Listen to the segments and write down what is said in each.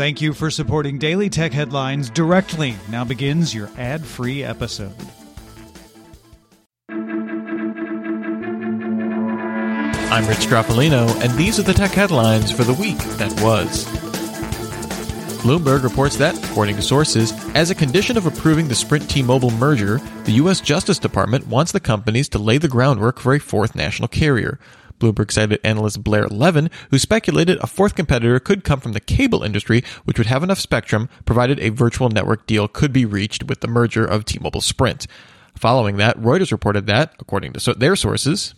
Thank you for supporting Daily Tech Headlines directly. Now begins your ad free episode. I'm Rich Stroffolino, and these are the tech headlines for the week that was. Bloomberg reports that, according to sources, as a condition of approving the Sprint T Mobile merger, the U.S. Justice Department wants the companies to lay the groundwork for a fourth national carrier. Bloomberg cited analyst Blair Levin, who speculated a fourth competitor could come from the cable industry, which would have enough spectrum, provided a virtual network deal could be reached with the merger of T Mobile Sprint. Following that, Reuters reported that, according to their sources,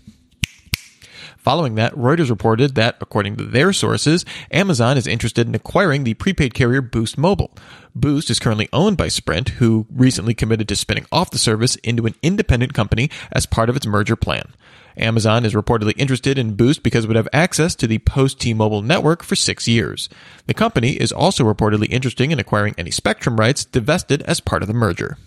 Following that, Reuters reported that, according to their sources, Amazon is interested in acquiring the prepaid carrier Boost Mobile. Boost is currently owned by Sprint, who recently committed to spinning off the service into an independent company as part of its merger plan. Amazon is reportedly interested in Boost because it would have access to the post T Mobile network for six years. The company is also reportedly interested in acquiring any spectrum rights divested as part of the merger.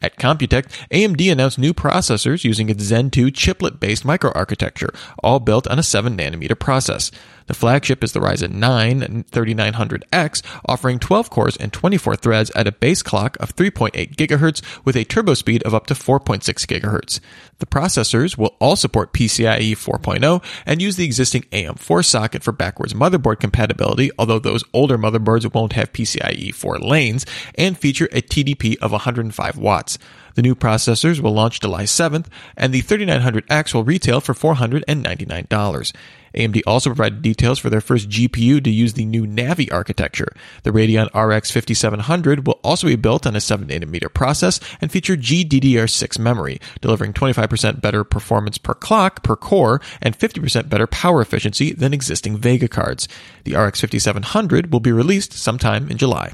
At Computex, AMD announced new processors using its Zen 2 chiplet based microarchitecture, all built on a 7 nanometer process. The flagship is the Ryzen 9 3900X, offering 12 cores and 24 threads at a base clock of 3.8 GHz with a turbo speed of up to 4.6 GHz. The processors will all support PCIe 4.0 and use the existing AM4 socket for backwards motherboard compatibility, although those older motherboards won't have PCIe 4 lanes, and feature a TDP of 105 watts. The new processors will launch July 7th, and the 3900X will retail for $499. AMD also provided details for their first GPU to use the new Navi architecture. The Radeon RX 5700 will also be built on a 7nm process and feature GDDR6 memory, delivering 25% better performance per clock per core and 50% better power efficiency than existing Vega cards. The RX 5700 will be released sometime in July.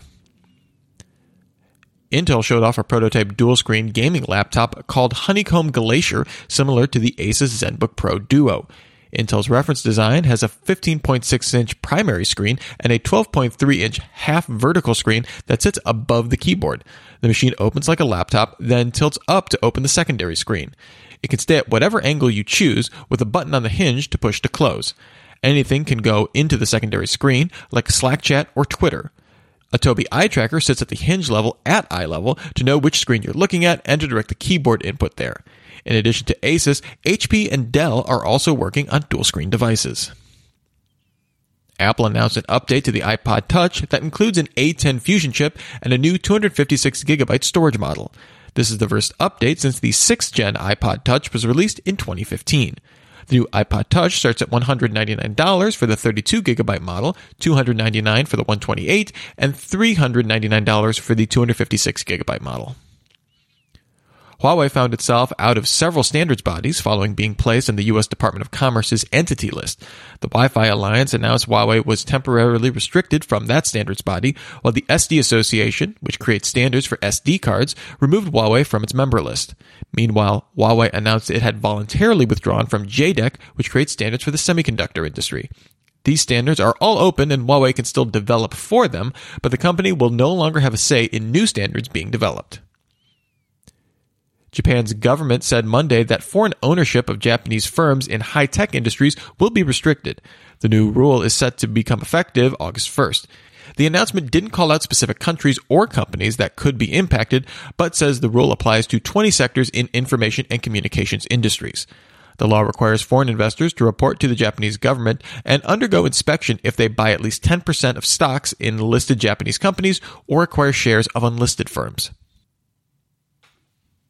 Intel showed off a prototype dual screen gaming laptop called Honeycomb Glacier, similar to the Asus ZenBook Pro Duo. Intel's reference design has a 15.6 inch primary screen and a 12.3 inch half vertical screen that sits above the keyboard. The machine opens like a laptop, then tilts up to open the secondary screen. It can stay at whatever angle you choose with a button on the hinge to push to close. Anything can go into the secondary screen, like Slack chat or Twitter. A Tobii eye tracker sits at the hinge level at eye level to know which screen you're looking at and to direct the keyboard input there. In addition to Asus, HP and Dell are also working on dual screen devices. Apple announced an update to the iPod Touch that includes an A10 Fusion chip and a new 256GB storage model. This is the first update since the 6th gen iPod Touch was released in 2015. The new iPod Touch starts at $199 for the 32 gigabyte model, $299 for the 128, and $399 for the 256 gigabyte model. Huawei found itself out of several standards bodies following being placed on the U.S. Department of Commerce's entity list. The Wi Fi Alliance announced Huawei was temporarily restricted from that standards body, while the SD Association, which creates standards for SD cards, removed Huawei from its member list. Meanwhile, Huawei announced it had voluntarily withdrawn from JEDEC, which creates standards for the semiconductor industry. These standards are all open and Huawei can still develop for them, but the company will no longer have a say in new standards being developed. Japan's government said Monday that foreign ownership of Japanese firms in high tech industries will be restricted. The new rule is set to become effective August 1st. The announcement didn't call out specific countries or companies that could be impacted, but says the rule applies to 20 sectors in information and communications industries. The law requires foreign investors to report to the Japanese government and undergo inspection if they buy at least 10% of stocks in listed Japanese companies or acquire shares of unlisted firms.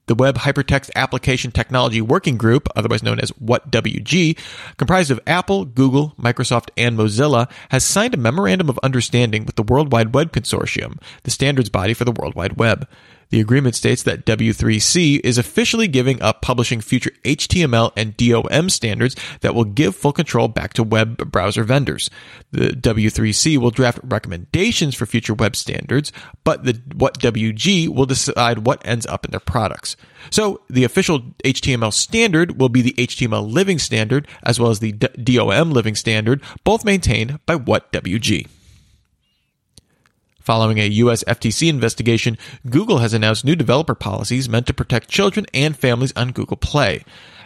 The Web Hypertext Application Technology Working Group, otherwise known as WhatWG, comprised of Apple, Google, Microsoft, and Mozilla, has signed a memorandum of understanding with the World Wide Web Consortium, the standards body for the World Wide Web. The agreement states that W3C is officially giving up publishing future HTML and DOM standards that will give full control back to web browser vendors. The W3C will draft recommendations for future web standards, but the WhatWG will decide what ends up in their products. So the official HTML standard will be the HTML living standard as well as the DOM living standard, both maintained by WhatWG. Following a US FTC investigation, Google has announced new developer policies meant to protect children and families on Google Play.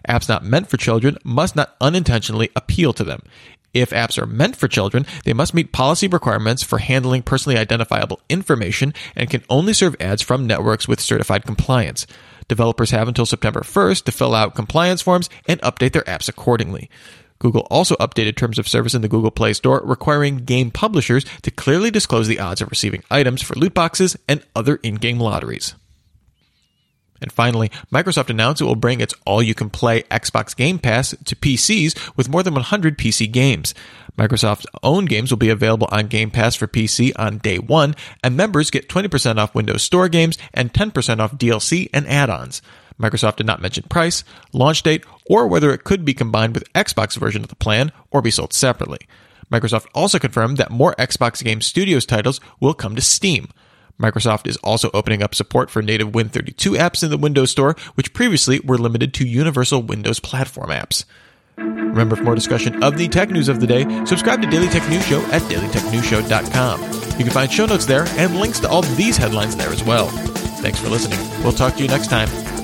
Apps not meant for children must not unintentionally appeal to them. If apps are meant for children, they must meet policy requirements for handling personally identifiable information and can only serve ads from networks with certified compliance. Developers have until September 1st to fill out compliance forms and update their apps accordingly. Google also updated terms of service in the Google Play Store, requiring game publishers to clearly disclose the odds of receiving items for loot boxes and other in game lotteries. And finally, Microsoft announced it will bring its all you can play Xbox Game Pass to PCs with more than 100 PC games. Microsoft's own games will be available on Game Pass for PC on day one, and members get 20% off Windows Store games and 10% off DLC and add ons. Microsoft did not mention price, launch date, or whether it could be combined with Xbox version of the plan or be sold separately. Microsoft also confirmed that more Xbox Game Studios titles will come to Steam. Microsoft is also opening up support for native Win32 apps in the Windows Store, which previously were limited to Universal Windows Platform apps. Remember, for more discussion of the tech news of the day, subscribe to Daily Tech News Show at dailytechnewsshow.com. You can find show notes there and links to all these headlines there as well. Thanks for listening. We'll talk to you next time.